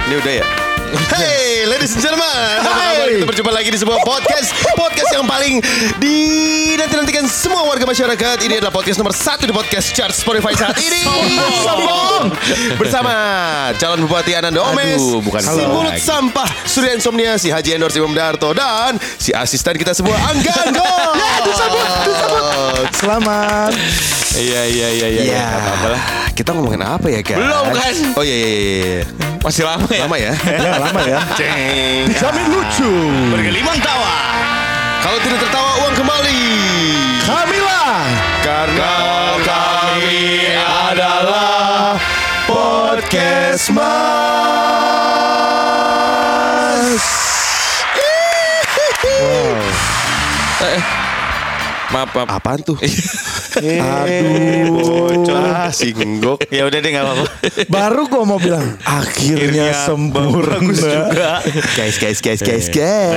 Ini udah ya? Hey, ladies and gentlemen, kabar? Kita berjumpa lagi di sebuah podcast Podcast yang paling dinanti-nantikan semua warga masyarakat Ini adalah podcast nomor satu di podcast chart Spotify saat ini Sombong Bersama calon Bupati Ananda Omes Aduh, bukan Si mulut lagi. sampah Surya Insomnia Si Haji Endor Imam Darto Dan si asisten kita semua Angga Anggo Selamat. Iya iya iya iya. Ya, apa-apa lah. Kita ngomongin apa ya guys? Belum, kan? Oh iya iya iya, iya Masih lama ya. Lama ya Ya lama ya. Dijamin lucu. Bergelimang tawa. Kalau tidak tertawa uang kembali Kamila. Karena kami adalah Podcast Mas Maaf maaf. Apaan tuh? Aduh. Bocah singgok Ya udah deh nggak apa-apa. Baru gua mau bilang akhirnya sempurna. Guys guys guys guys guys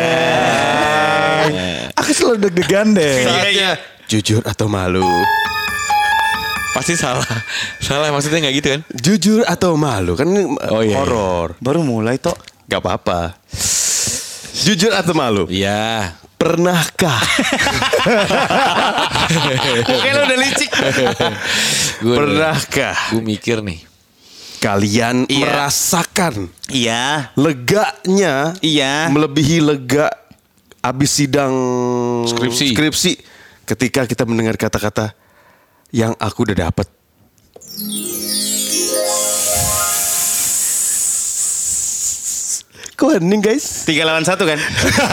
Aku selalu deg-degan deh. Saatnya Jujur atau malu Pasti salah. Salah maksudnya nggak gitu kan? Jujur atau malu Kan Oh, iya, iya. horor Baru mulai toh. Gak apa-apa Jujur atau malu Iya. Pernahkah Oke lo udah licik. Gue Pernahkah Gue mikir nih. Kalian Iya. merasakan Iya. leganya Iya. melebihi lega abis sidang Skripsi. skripsi ketika kita mendengar kata-kata yang aku udah dapet. Kok hening guys? Tiga lawan satu kan?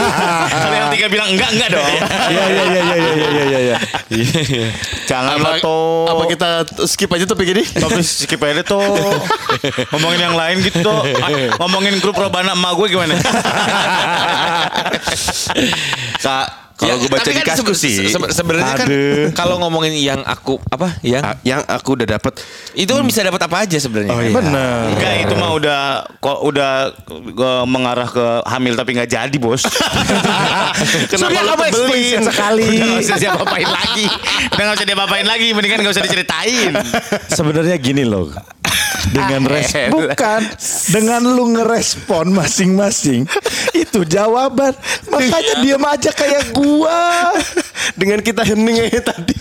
Kalau yang tiga bilang enggak enggak dong. Iya iya iya iya iya iya iya. iya. Jangan Apa, toh. apa kita skip aja topik ini? Tapi skip aja tuh Ngomongin yang lain gitu tuh Ah, Ngomongin grup Robana emak gue gimana Kak, kalau gue baca di kan kaskus sebe- sih, sebe- Sebenarnya kan Aduh. kalau ngomongin yang aku apa yang ah, yang aku udah dapet itu kan bisa dapat apa aja sebenarnya. Oh, iya. Benar. Enggak itu mah udah kok udah eh, mengarah ke hamil tapi nggak jadi bos. Kenapa lu kamu sekali. Udah nggak usah dia apain lagi. Udah nggak usah dia apain lagi. Mendingan nggak usah diceritain. Sebenarnya gini loh. Dengan res bukan dengan lu ngerespon masing-masing itu jawaban makanya diam aja kayak gua dengan kita hening aja tadi.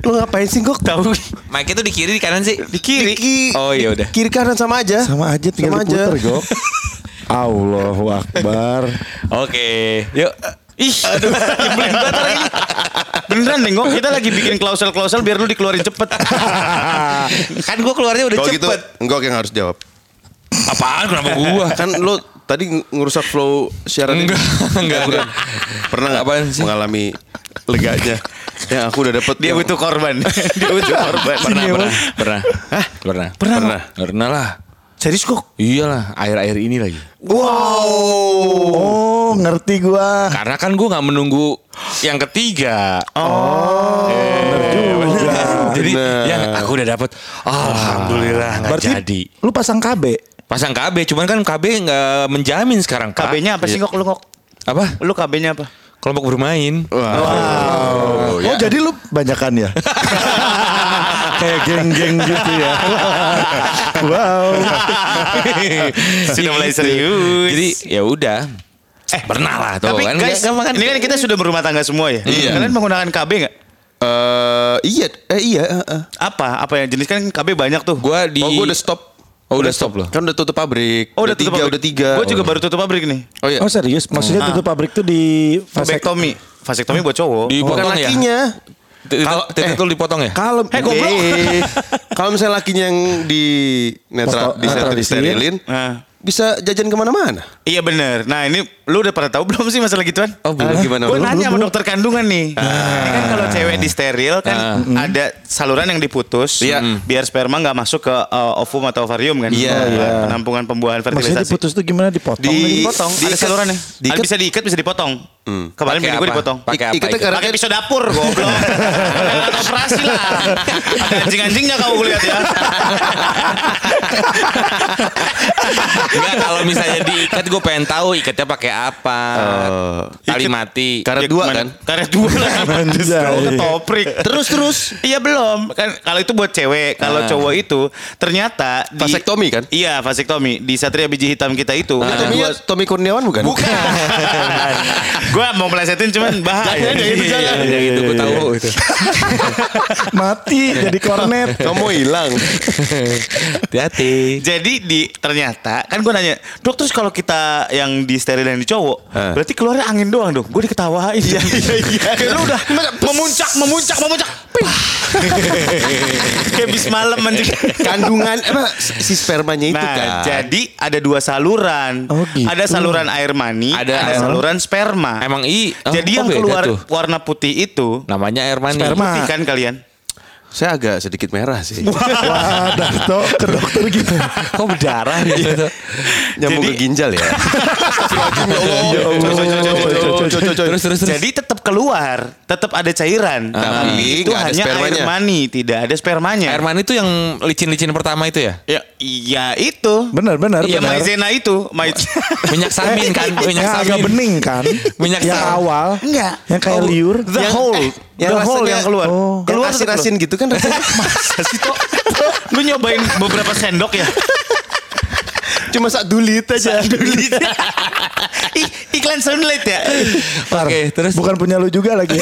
Lo ngapain sih kok tahu? Mike itu di kiri di kanan sih? Di kiri. Oh, iya udah. Kiri kanan sama aja. sama aja tinggal Sama aja. diputer kok Allahu Akbar Oke. Yuk. Ih, aduh, nyebelin banget orang ini. Beneran deh, kita lagi bikin klausel-klausel biar lu dikeluarin cepet. kan gue keluarnya udah Kalau gitu, cepet. Enggak yang harus jawab. Apaan kenapa gua? Kan lo tadi ngerusak flow siaran ini. Enggak, enggak, enggak. Pernah nggak Apaan sih? mengalami leganya? Yang aku udah dapet. Dia butuh korban. Dia butuh korban. Pernah, pernah, pernah. Hah? Pernah. Pernah. Pernah lah. Serius kok Iyalah, air-air ini lagi. oh ngerti gua Karena kan gue nggak menunggu yang ketiga. juga Jadi Bener. yang aku udah dapet. Alhamdulillah nggak berarti jadi. lu pasang KB Pasang KB, cuman kan KB nggak menjamin sekarang. KB-nya apa sih kok lu kok? Apa? Lu KB-nya apa? Kelompok bermain. Wow. Oh, jadi lu banyakan ya? Kayak geng-geng gitu ya. wow. Sudah mulai serius. Jadi ya udah. Eh pernah lah tuh Tapi kan. guys, gampang kan. ini kan kita sudah berumah tangga semua ya. Iya. Kalian menggunakan KB nggak? Eh, iya, eh, iya. eh, eh. Apa? Apa yang jenis kan KB banyak tuh. Gua di. Oh, gue udah stop. Oh udah stop loh. Kan udah tutup pabrik. Oh, udah tiga, tutup pabrik. udah tiga. Gue juga baru tutup pabrik nih. Oh iya. Oh serius? Maksudnya tutup pabrik tuh di Vasektomi. Vasektomi buat cowok. Dipotong Bukan ya. Kalau eh. titik dipotong ya. Kalau Eh, goblok. Eh, kalau misalnya lakinya yang di netra, Foto- di sterilin, Nah. Bisa jajan ke mana-mana. Iya bener. Nah ini lu udah pada tahu belum sih masalah gituan? Oh, belum. Gimana? Gue Belum, nanya belum, sama dokter kandungan nih. Ini kan kalau cewek di steril kan ada saluran yang diputus Iya. biar sperma nggak masuk ke uh, ovum atau ovarium kan. Iya. Oh, Iya. Penampungan pembuahan Maksudnya fertilisasi. diputus tuh gimana dipotong? Di- dipotong, ada diikat- salurannya. diikat- Ada bisa diikat, bisa dipotong. Kemarin Pakai bini gue dipotong. Pakai apa Pakai pisau dapur, goblok. Alat operasi lah. Ada anjing-anjingnya kau lihat ya. Enggak kalau misalnya diikat gue pengen tahu ikatnya pakai apa. Oh. Tali Ikat- mati. Karet Ya, dua kan? Karet dua. Justru ketoprik. Terus terus. Iya belum kan kalau itu buat cewek kalau Ah. cowok itu ternyata di, Vasektomi kan? iya vasektomi di Satria Biji Hitam kita itu ada Tommy, dua Tommy Kurniawan bukan? bukan gue mau melesetin cuman bahaya Jangan, jangan, jangan. Ya, gitu gue tahu itu. Mati jadi kornet. Kamu hilang. Hati-hati. jadi di ternyata kan gue nanya dok terus kalau kita yang di steril dan di cowok Hah. berarti keluarnya angin doang dong gue diketawain iya iya iya kayak lu udah memuncak memuncak memuncak kayak bis malam anjing Kandungan apa si spermanya itu Nah, kan. jadi ada dua saluran. Oh, gitu. Ada saluran air mani, ada, Ada- saluran sperma. Emang i. oh, jadi kok yang keluar tuh? warna putih itu Namanya air mani. Sperma. putih kan kalian? Saya agak sedikit merah sih. Wah, Darto ke dokter gitu. Kok berdarah gitu? Nyambung Jadi- ke ginjal ya. Ya Allah. Terus terus. Jadi tetap keluar, tetap ada cairan. Tapi itu nggak ada hanya spermanya. air mani, tidak ada spermanya. air mani itu yang licin-licin pertama itu ya? Ya, iya itu. Benar benar Iya benar. maizena itu, Maiz- Minyak samin kan? Minyak Yang agak samin. bening kan? Minyak yang awal. Enggak. Yang kayak Oh, liur. The whole, eh, yang the whole yang keluar. Oh. Keluar asin-asin gitu kan rasanya. Masa sih Tok? Lu nyobain beberapa sendok ya? Cuma sak dulit aja. Dulit. Ih, iklan sunlight ya? Oke, terus? bukan punya lu juga lagi.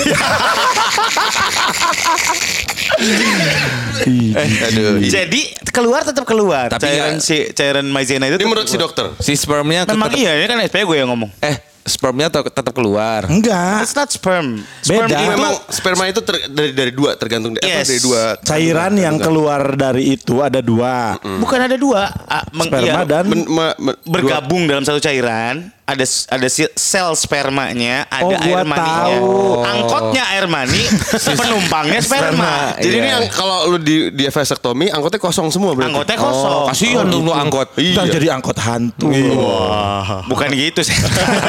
Ih, Aduh. ini- Jadi keluar tetap keluar. Tapi cairan ya- si cairan maizena itu. Ini menurut si keluar. dokter. Si spermnya Memang tetap, iya, ini kan SPG gue yang ngomong. eh spermnya tetap, tetap keluar. Enggak. It's not sperm. Sperm Beda. itu Memang sperma itu ter- dari dari dua tergantung dari apa Yes. dari dua Cairan yang keluar dari itu ada dua. bukan ada dua. Ah, meng- Sperma iya, dan Men- ma- me- bergabung dalam satu cairan. Ada ada sel spermanya, ada Oh, gua air maninya. tahu. Angkotnya air mani, penumpangnya sperma. dua. Jadi Iya. ini yang kalau lu di di vasektomi angkotnya kosong semua berarti. Angkotnya kosong. Kasihan dong lu angkot. Ntar Iya. jadi angkot hantu. Bukan gitu sih.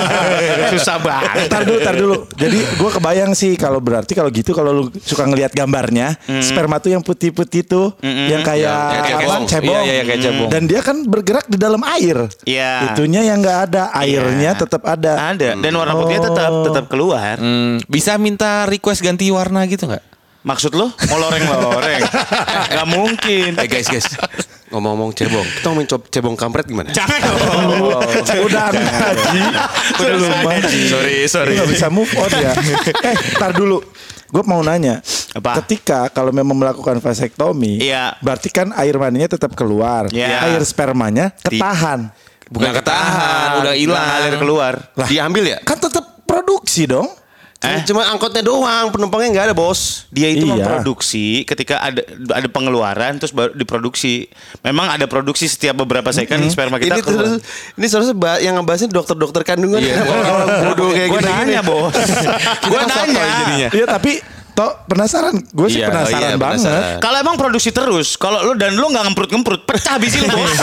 Susah banget. Tar dulu, tar dulu. Jadi gue kebayang sih kalau berarti kalau gitu kalau lu suka ngelihat gambarnya, sperma tuh yang putih-putih tuh, yang kayak Yang kayak apa? cebong. Cebong. Iya, iya, kayak cebong. Dan dia kan bergerak di dalam air. Iya. Itunya yang nggak ada, airnya Iya. tetap ada. Ada. Dan warna putihnya tetap Oh. tetap keluar. Hmm, bisa minta request ganti warna gitu nggak? Maksud lo? Mau loreng-loreng? Gak mungkin. Eh guys guys. Ngomong-ngomong cebong, kita ngomongin cebong kampret gimana? Jangan dong. Udah ngaji, udah lumayan. Sorry, sorry. Nggak bisa move on ya. eh, tar dulu. Gue mau nanya. Apa? Ketika kalau memang melakukan vasektomi, Iya. berarti kan air maninya tetap keluar. Iya. Air spermanya ketahan. Bukan ketahan, udah hilang. Ngalir keluar. Diambil ya? Kan tetap produksi dong. Cuma, cuma angkotnya doang, penumpangnya nggak ada bos. Dia itu Iya. memproduksi ketika ada ada pengeluaran terus baru diproduksi. Memang ada produksi setiap beberapa second sperma kita ini keluar. terus, ini seharusnya yang ngebahasnya dokter-dokter kandungan. Iya. Orang bodoh kayak Gue gini. nanya bos. Gue nanya. Iya tapi toh penasaran. Gue sih Iya, penasaran oh iya, banget. penasaran. Kalau emang produksi terus, kalau lu dan lu nggak ngemprut-ngemprut, pecah bisi lu bos.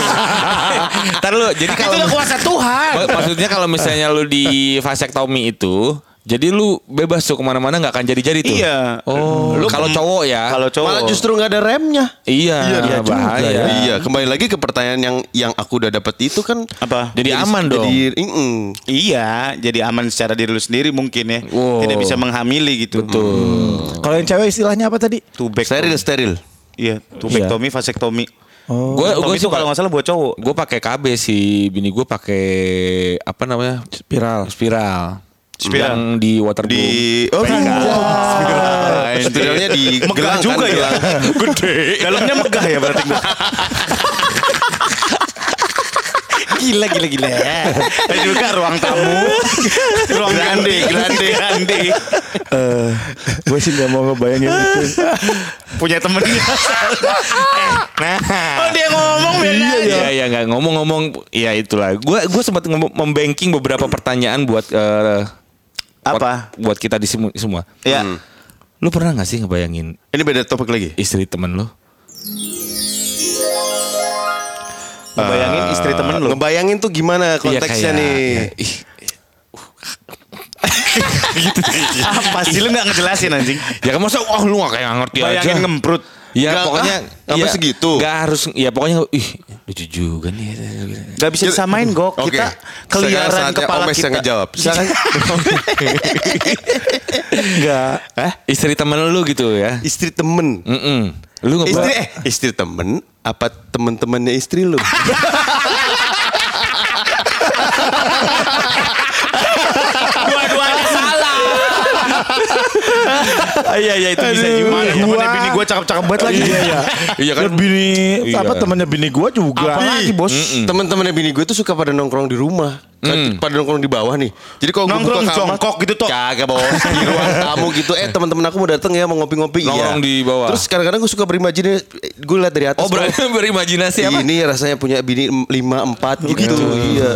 Ntar lu, jadi Itu kalau udah kuasa Tuhan. Mak- maksudnya kalau misalnya lu di vasektomi itu, jadi lu bebas tuh ke mana-mana nggak akan jadi-jadi tuh. Iya. Oh, Lu kalau cowok ya. Kalau cowok. Malah justru nggak ada remnya. iya, iya juga bahaya. ya. Iya, kembali lagi ke pertanyaan yang yang aku udah dapat itu kan apa? Jadi aman dong. Jadi, mm, Iya, jadi aman secara diri lu sendiri mungkin ya. Wow. Tidak bisa menghamili gitu. Betul. Kalau yang cewek istilahnya apa tadi? Tubek. steril steril. Iya, tubektomi, vasektomi. Oh. Gue Gue gue itu kalau nggak salah buat cowok. gue pakai KB sih bini gue pakai apa namanya Spiral. spiral Spiral. yang di water Di oh Anjay. Spiralnya di Megah gelang juga kan, ya. Gede. Dalamnya megah ya berarti. gila gila gila. Dan juga ruang tamu. ruang grande, grande, grande. Eh, gue sih nggak mau ngebayangin itu. Punya temennya. Eh, nah. Oh dia ngomong beda. Iya iya nggak ngomong-ngomong ya itulah. Gue gue sempat membanking beberapa pertanyaan buat eh, Apa? buat- buat kita di semu- semua. Ya. Lu pernah nggak sih ngebayangin Ini beda topik lagi. istri temen lu? Ngebayangin istri temen lu. Ngebayangin tuh gimana konteksnya Iya, kayak- nih? ya, ih, Apa sih lu gak ngejelasin anjing? ya kan masa oh lu gak kayak ngerti Bayangin aja. ngemprut. Ya Nggak, pokoknya ah, sampai segitu? Gak harus ya pokoknya ih Lucu juga nih. Gak bisa disamain gok. Oke. Kita keliaran kepala Omes kita. yang ngejawab. Enggak. Hah? Istri temen lu gitu ya. Istri temen. Mm-mm. Lu nggak Istri eh istri temen apa temen-temennya istri lu? Dua-duanya salah. Iya iya itu bisa juga. Mana temennya bini gue cakep-cakep banget lagi. Iya ya. Iya kan? Ya, bini Iya. apa temannya bini gua juga. Apalagi bos. Temen-temennya bini gue tuh suka pada nongkrong di rumah. Kan Pada nongkrong di bawah nih. Jadi kalau gue buka kamar jongkok gitu toh. Kagak bos Di ruang tamu gitu Eh teman-teman aku mau datang ya Mau ngopi-ngopi Nongkrong iya. di bawah. Terus kadang-kadang gue suka berimajinasi Gue liat dari atas Oh berimajinasi apa? Ini rasanya punya bini 5, 4 gitu Iya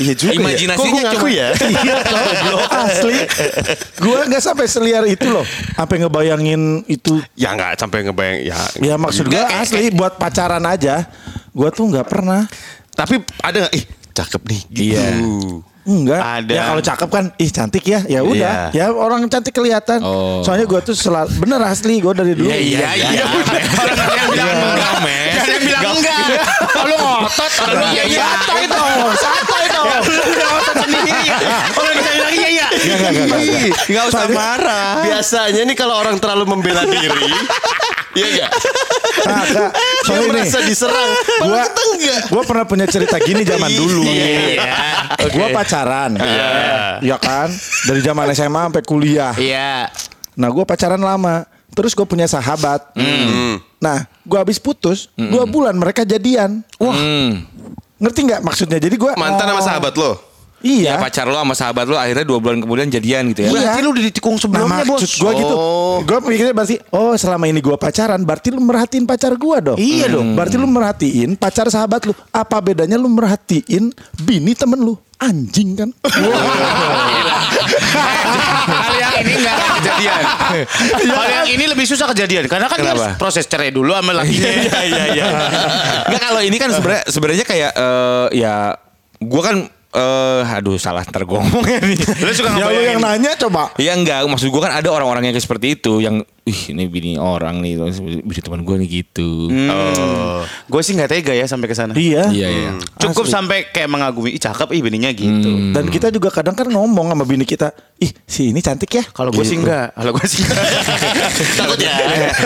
Iya juga Imajinasinya ya. Kok gue ya Iya asli. Gua nggak sampai seliar itu loh. Sampai ngebayangin itu. Ya nggak sampai ngebayang Ya, Ya maksud eh, asli buat pacaran aja. Gua tuh nggak pernah. Tapi ada gak Ih cakep nih gitu. Iya. Enggak. Ada. Ya kalau cakep kan, ih cantik ya. Ya udah. Ya orang cantik kelihatan. Oh. Soalnya gua tuh selalu bener asli gua dari dulu. Iya iya. Orang yang bilang enggak, ada yang bilang enggak. Kalau ngotot, kalau iya iya. Santai dong, santai dong. Udah ngotot sendiri. Kalau bisa bilang iya iya. Ih, Nggak usah marah. Biasanya nih kalau orang terlalu membela diri Iya gak? Nah, Kak, soalnya ini merasa diserang gua, gua pernah punya cerita gini zaman dulu. Iya. Gua pacaran. Ya kan? Dari zaman SMA sampai kuliah. Iya. Nah, gua pacaran lama. Terus gue punya sahabat. Nah, gua habis putus, dua bulan mereka jadian. Wah, Hmm. ngerti nggak maksudnya? Jadi gua Mantan sama oh, sahabat lo Iya. Ya pacar lo sama sahabat lo akhirnya dua bulan kemudian jadian gitu ya. Iya. Berarti lu udah ditikung Nah, sebelumnya bos. gue gitu. Oh. Gue mikirnya berarti, oh selama ini gue pacaran, berarti lu merhatiin pacar gue dong. Iya dong. Berarti lu merhatiin pacar sahabat lu. Apa bedanya lu merhatiin bini temen lu? Anjing kan? Hal yang ini enggak akan kejadian. Hal yang ini lebih susah kejadian karena kan harus proses cerai dulu sama lakinya. Iya iya iya. Enggak kalau ini kan sebenarnya sebenarnya kayak eh, ya gua kan eh aduh salah ntar ngomongnya nih. Lu suka ya lu yang nanya coba. Iya enggak, maksud gua kan ada orang-orang yang kayak seperti itu yang ih ini bini orang nih, bini teman gua nih gitu. Oh. Gue sih nggak tega ya sampai ke sana. Iya. Iya iya. Cukup Asli. sampai kayak mengagumi, ih cakep ih bininya gitu. Dan kita juga kadang kan ngomong sama bini kita, ih si ini cantik ya. Kalau gue sih enggak, kalau gue sih enggak. Takut ya.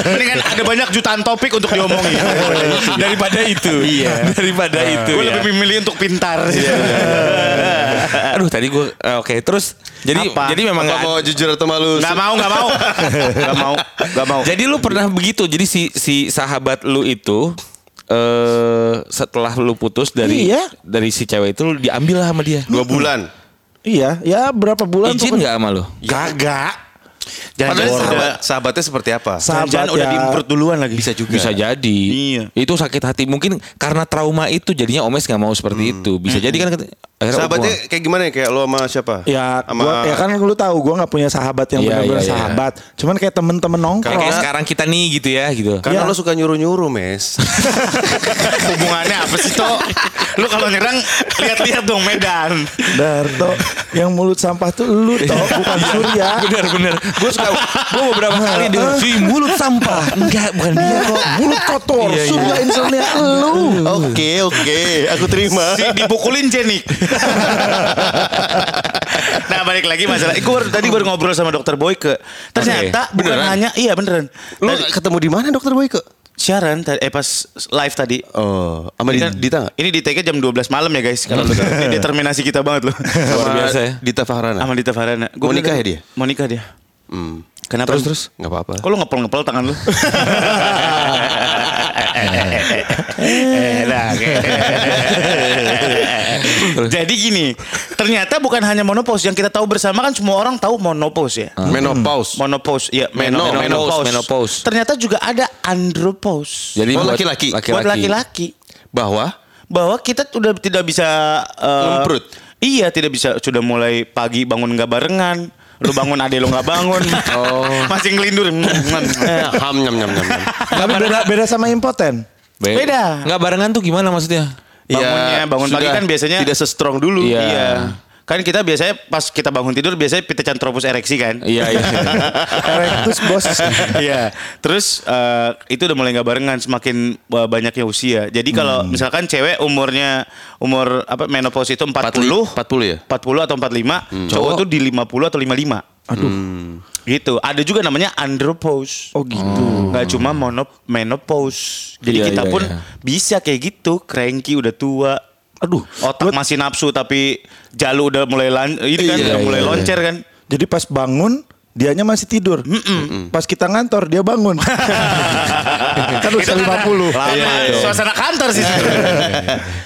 Mendingan ada banyak jutaan topik untuk diomongin. Daripada itu. Iya. Daripada itu. Gue ya. lebih memilih untuk pintar. Aduh tadi gua eh, oke terus jadi Apa? jadi memang Apa nggak- mau jujur atau malu? Gak mau, gak mau. Gak mau, gak mau. Jadi lu pernah begitu. Jadi si si sahabat lu itu eh setelah lu putus dari Iya. dari si cewek itu lu diambil lah sama dia. Dua bulan Iya, ya berapa bulan Izin nggak sama lu? Kagak. Padahal Jangan-jangan sahabat, udah, sahabatnya seperti apa? Sahabat jangan udah ya. diimprut duluan lagi. Bisa juga Bisa jadi. Iya. Itu sakit hati. Mungkin karena trauma itu jadinya Omes nggak mau seperti itu. Bisa jadi kan akhirnya Sahabatnya oh, kayak gimana ya? Kayak lo sama siapa? Ya, sama gua, ya kan lu tahu gue nggak punya sahabat yang Iya, benar-benar iya, iya. sahabat. Cuman kayak temen-temen nongkrong. kayak sekarang kita nih gitu ya gitu. Karena Ya. lo suka nyuruh-nyuruh, Mes. Hubungannya apa sih, Tok? Lu kalau nyerang, lihat-lihat dong Medan. Darto, yang mulut sampah tuh lu toh, bukan Surya. bener bener. Gue suka. Gue beberapa kali denger si mulut sampah. Enggak bukan dia kok. Mulut kotor, Iya, iya. Surya insomnia lu. Oke, oke. Aku terima. Si dipukulin Jenik. nah balik lagi masalah. Gue baru tadi baru ngobrol sama dokter Boyke. Ternyata Oke. bukan Beneran? hanya iya beneran. Lo Tadi- ketemu di mana dokter Boyke? siaran tadi- eh pas live tadi. Oh, sama Ini di, Dita nggak? Ini di take jam 12 malam ya guys. Kalau lu. Ini determinasi kita banget loh. Luar biasa ya. Dita Fahrana. Sama Dita Farana. Gua Mau nikah ya dia? Mau nikah dia. Hmm. Kenapa? Terus terus. Nggak apa-apa. Kok lu ngepel-ngepel tangan lu? Enak. Jadi gini, ternyata bukan hanya monopause yang kita tahu bersama kan semua orang tahu monopause ya. Menopause. Monopause, ya Meno- menopause, menopause. Ternyata juga ada andropause. Jadi Oh, buat laki-laki. buat laki-laki Bahwa bahwa kita udah tidak bisa eh, Ngemprut. Iya, tidak bisa sudah mulai pagi bangun nggak barengan. Lu bangun ade lu nggak bangun. Oh. Masih ngelindur. eh, ham nyam nyam nyam. nyam. Tapi beda beda sama impoten. Be- Beda. Nggak barengan tuh gimana maksudnya? Bangunnya, Ya, bangun pagi kan biasanya tidak se-strong dulu. Iya. Iya. Kan kita biasanya pas kita bangun tidur biasanya Pithecanthropus ereksi kan. Iya iya. Erectus bos. Iya. Terus eh, itu udah mulai nggak barengan semakin eh, banyaknya usia. Jadi kalau Hmm. misalkan cewek umurnya umur apa menopause itu 40 40 ya? 40 atau 45, cowok tuh di 50 atau 55. Aduh. Gitu. Ada juga namanya andropause. Oh gitu. Nggak cuma monop menopause. Jadi Iya, kita iya, pun iya. bisa kayak gitu, cranky udah tua. Aduh. Otak masih nafsu tapi jalu udah mulai lan ini kan Iya, udah iya, mulai iya. loncer kan. Jadi pas bangun dianya masih tidur. Pas kita ngantor dia bangun. kan usia 50. Lama, Iya, suasana kantor sih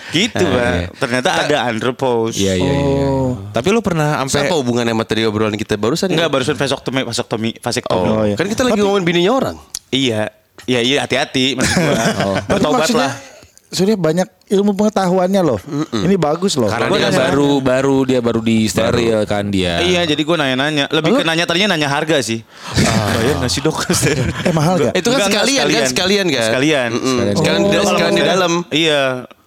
gitu, Iya, Pak. iya. Ternyata ada andropause. Iya iya iya. Tapi lu pernah sampai Apa hubungannya sama tadi obrolan kita barusan? Enggak, ini? barusan vasoktomi, vasoktomi, vasektomi. Oh, iya. Kan kita lagi ngomongin bininya orang. Iya. Iya, iya hati-hati maksud gua. Bertobat lah. Surya banyak ilmu pengetahuannya loh. Ini bagus loh. karena Gua dia nanya- baru baru dia baru di steril kan dia. Iya, jadi gue nanya-nanya. Lebih ke nanya tadinya nanya harga sih. Bayar nggak sih dok? Eh mahal gak? Itu kan Enggak, enggak, sekalian, kan? Sekalian kan? Sekalian. Mm-mm. Sekalian. Sekalian, Oh. sekalian di dalam. Iya.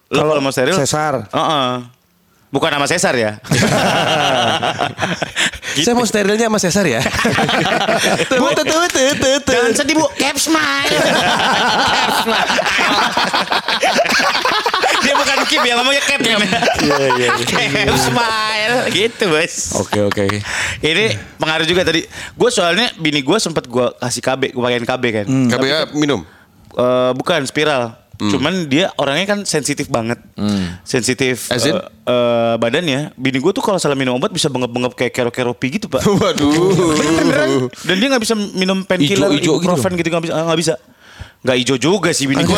Lo Kalau mau steril? sesar. Heeh. Bukan nama Cesar ya. Saya mau sterilnya sama Cesar ya. Bu, Jangan sedih bu. Cap smile. Cap smile. Dia bukan Kip ya ngomongnya Cap. Iya iya. Cap smile. Gitu bos. Oke oke. Ini pengaruh juga tadi. Gue soalnya bini gue sempet gue kasih KB, gue pakein KB kan. KBA minum. Eh, bukan spiral. Cuman dia orangnya kan sensitif banget. Sensitif As in? eh, eh, badannya. Bini gue tuh kalau salah minum obat bisa bengep-bengep kayak kero-keropi gitu, Pak. Waduh. Dan dia nggak bisa minum painkiller, gitu? ibuprofen gitu nggak bisa, nggak bisa. Nggak ijo juga sih bini gue.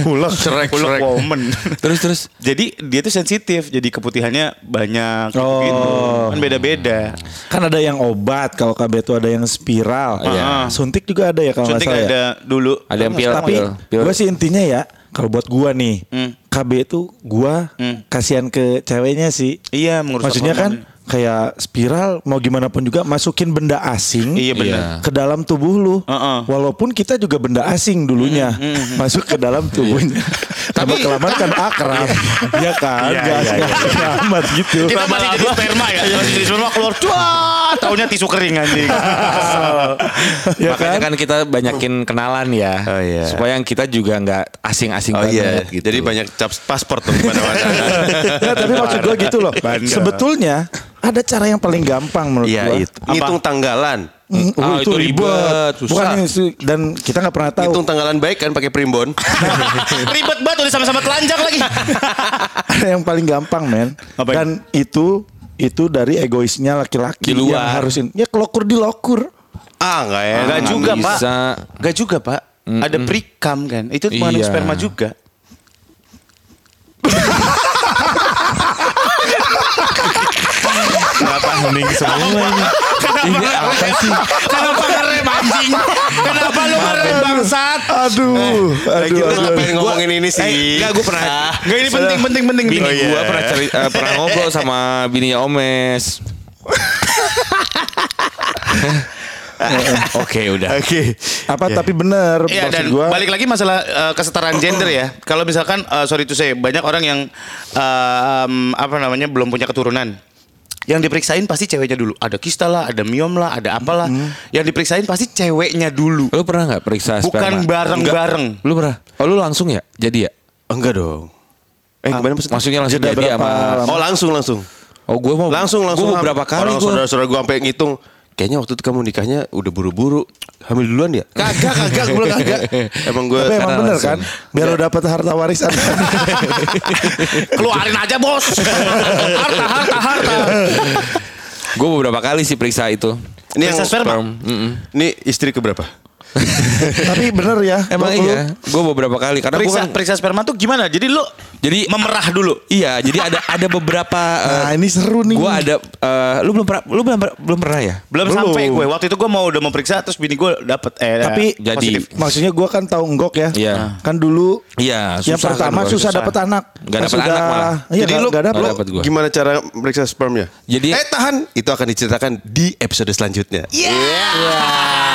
Hulek, cerek, Hulek cerek. woman. Terus terus. Jadi dia tuh sensitif, jadi keputihannya banyak Oh. gitu. Kan beda-beda. Kan ada yang obat kalau KB itu ada yang spiral. Iya. Suntik juga ada ya kalau nggak Suntik salah ya. ada dulu. Ada yang pil Tapi pil. pil. gue sih intinya ya kalau buat gua nih Hmm. KB itu gua Hmm. kasihan ke ceweknya sih. Iya, Maksudnya kan. Kayak spiral mau gimana pun juga masukin benda asing Iya benar. Iya. ke dalam tubuh lu. Heeh. Walaupun kita juga benda asing dulunya masuk ke dalam tubuhnya. Tapi kelamaan kan akrab. ya kan? Iya, Gak iya, iya. amat gitu. Kita masih jadi sperma ya. Masih jadi sperma keluar. Wah, taunya tisu kering anjing. ya Makanya kan? kan kita banyakin kenalan ya. Oh, iya. Supaya kita juga nggak asing-asing Oh iya, banget gitu. jadi banyak cap paspor tuh mana-mana. Ya, tapi maksud gue gitu loh. Sebetulnya ada cara yang paling gampang menurut Iya, gua. itu. Ngitung tanggalan. Mm, Ah, itu ribet, susah. Bukan itu dan kita nggak pernah tahu. Ngitung tanggalan baik kan pakai primbon. Ribet banget udah sama-sama telanjang lagi. ada yang paling gampang men. Apa dan itu itu dari egoisnya laki-laki yang harusin. Ya kelokur di lokur. ah, enggak ya. Enggak nggak juga, Pak. bisa. Enggak juga, Pak. Ada precam kan. Itu mengandung Iya. sperma juga. Kenapa hening semua ini? Ini apa sih? Kenapa ngerem anjing? Kenapa lu ngerem bangsat? Aduh, Lagi aduh, lu aduh. ngapain ngomongin ini sih? Eh, enggak gue pernah Enggak ini penting penting penting bini penting. gua pernah ceri, eh, pernah ngobrol sama bininya Omes. Oke udah. Oke. Apa tapi bener Iya maksud dan gua. balik lagi masalah eh, kesetaraan gender ya. Kalau misalkan eh, sorry to say banyak orang yang eh, em, apa namanya belum punya keturunan. Yang diperiksain pasti ceweknya dulu. Ada kista lah, ada miom lah, ada apalah. Yang diperiksain pasti ceweknya dulu. Lu pernah nggak periksa Bukan sperma? bareng-bareng. Lu pernah? Oh lu langsung ya? Jadi ya? Enggak dong. Eh gimana maksudnya? Maksudnya langsung jadi sama? Oh langsung langsung. Oh gue mau Langsung langsung. Gue beberapa kali Orang gue. saudara-saudara gue sampai ngitung. Kayaknya waktu itu kamu nikahnya udah buru-buru hamil duluan ya? Kagak, kagak, gue bilang kagak. Emang gue Tapi emang bener langsung. kan? Biar lo dapet harta warisan. Keluarin aja bos. harta harta harta. Gue beberapa kali sih periksa itu. Ini yang sperma? Sperm. Mm-mm. Ini istri keberapa? Tapi bener ya. Emang Lu- iya. Gue beberapa kali karena Periksa kan. periksa sperma tuh gimana? Jadi lu Jadi memerah dulu. Iya, jadi ada ada beberapa. Nah ini seru nih. gue ada. eh, lu belum pernah. Lu belum belum pernah ya? Belum, Belum. sampai gue. Waktu itu gue mau udah mau periksa terus bini gue dapet eh Tapi jadi- positif. maksudnya gue kan tahu enggok ya. Iya. Kan dulu Iya. yang susah pertama kan, susah, susah. dapet anak. Nggak Pas dapet anak malah. Iya, Jadi lu, nggak dapet. lu dapet gua. gimana cara meriksa spermnya? Jadi- eh tahan, itu akan diceritakan di episode selanjutnya. Yeah.